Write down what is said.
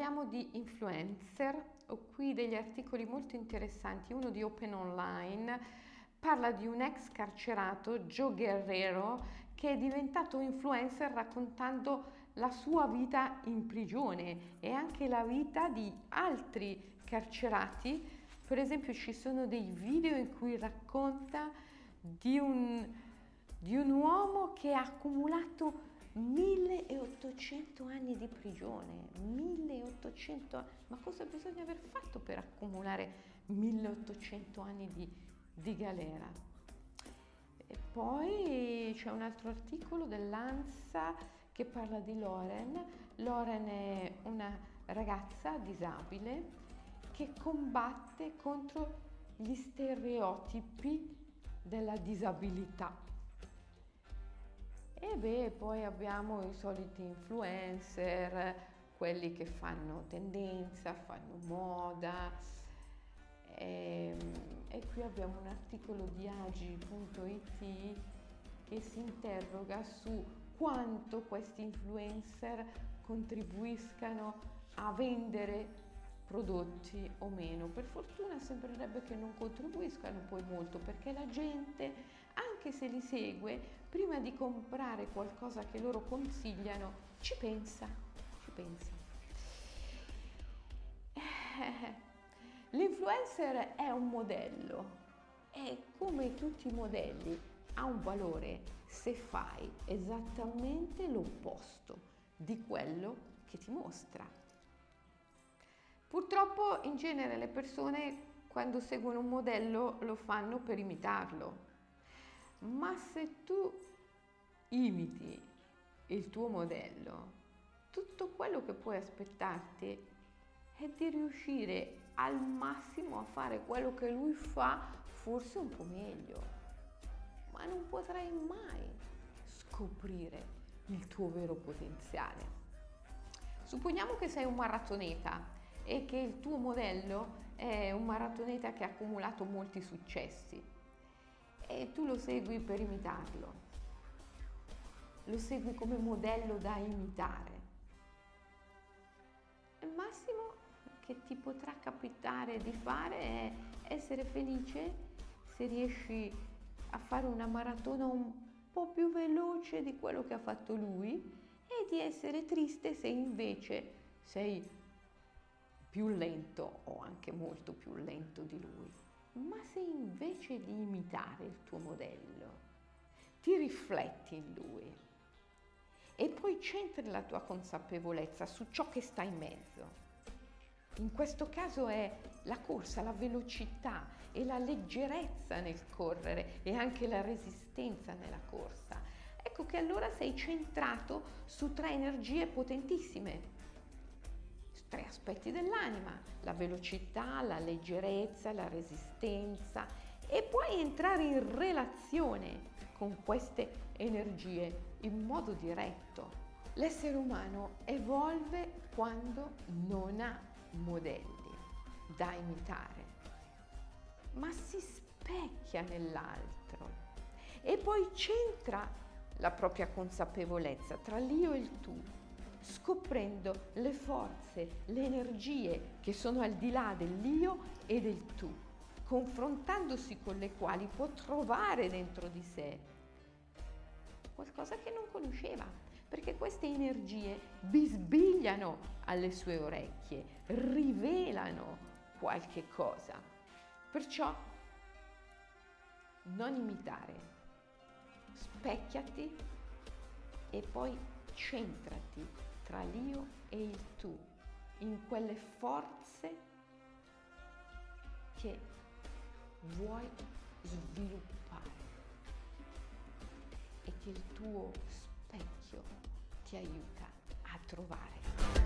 Parliamo di influencer, ho qui degli articoli molto interessanti, uno di Open Online parla di un ex carcerato, Joe Guerrero, che è diventato influencer raccontando la sua vita in prigione e anche la vita di altri carcerati. Per esempio ci sono dei video in cui racconta di un, di un uomo che ha accumulato 1800 anni di prigione, 1800 ma cosa bisogna aver fatto per accumulare 1800 anni di, di galera? E poi c'è un altro articolo dell'ANSA che parla di Loren. Loren è una ragazza disabile che combatte contro gli stereotipi della disabilità e beh, poi abbiamo i soliti influencer, quelli che fanno tendenza, fanno moda. E, ehm, e qui abbiamo un articolo di agi.it che si interroga su quanto questi influencer contribuiscano a vendere prodotti o meno. Per fortuna sembrerebbe che non contribuiscano poi molto perché la gente, anche se li segue, prima di comprare qualcosa che loro consigliano, ci pensa, ci pensa. Eh, l'influencer è un modello e come tutti i modelli ha un valore se fai esattamente l'opposto di quello che ti mostra. Purtroppo in genere le persone quando seguono un modello lo fanno per imitarlo, ma se tu imiti il tuo modello, tutto quello che puoi aspettarti è di riuscire al massimo a fare quello che lui fa, forse un po' meglio, ma non potrai mai scoprire il tuo vero potenziale. Supponiamo che sei un maratoneta e che il tuo modello è un maratoneta che ha accumulato molti successi e tu lo segui per imitarlo, lo segui come modello da imitare. Il massimo che ti potrà capitare di fare è essere felice se riesci a fare una maratona un po' più veloce di quello che ha fatto lui e di essere triste se invece sei più lento o anche molto più lento di lui. Ma se invece di imitare il tuo modello, ti rifletti in lui e poi centri la tua consapevolezza su ciò che sta in mezzo. In questo caso è la corsa, la velocità e la leggerezza nel correre e anche la resistenza nella corsa. Ecco che allora sei centrato su tre energie potentissime, tre aspetti dell'anima, la velocità, la leggerezza, la resistenza e puoi entrare in relazione con queste energie in modo diretto. L'essere umano evolve quando non ha modelli da imitare, ma si specchia nell'altro e poi centra la propria consapevolezza tra l'io e il tu scoprendo le forze, le energie che sono al di là dell'io e del tu, confrontandosi con le quali può trovare dentro di sé qualcosa che non conosceva, perché queste energie bisbigliano alle sue orecchie, rivelano qualche cosa. Perciò non imitare, specchiati e poi centrati tra l'io e il tu, in quelle forze che vuoi sviluppare e che il tuo specchio ti aiuta a trovare.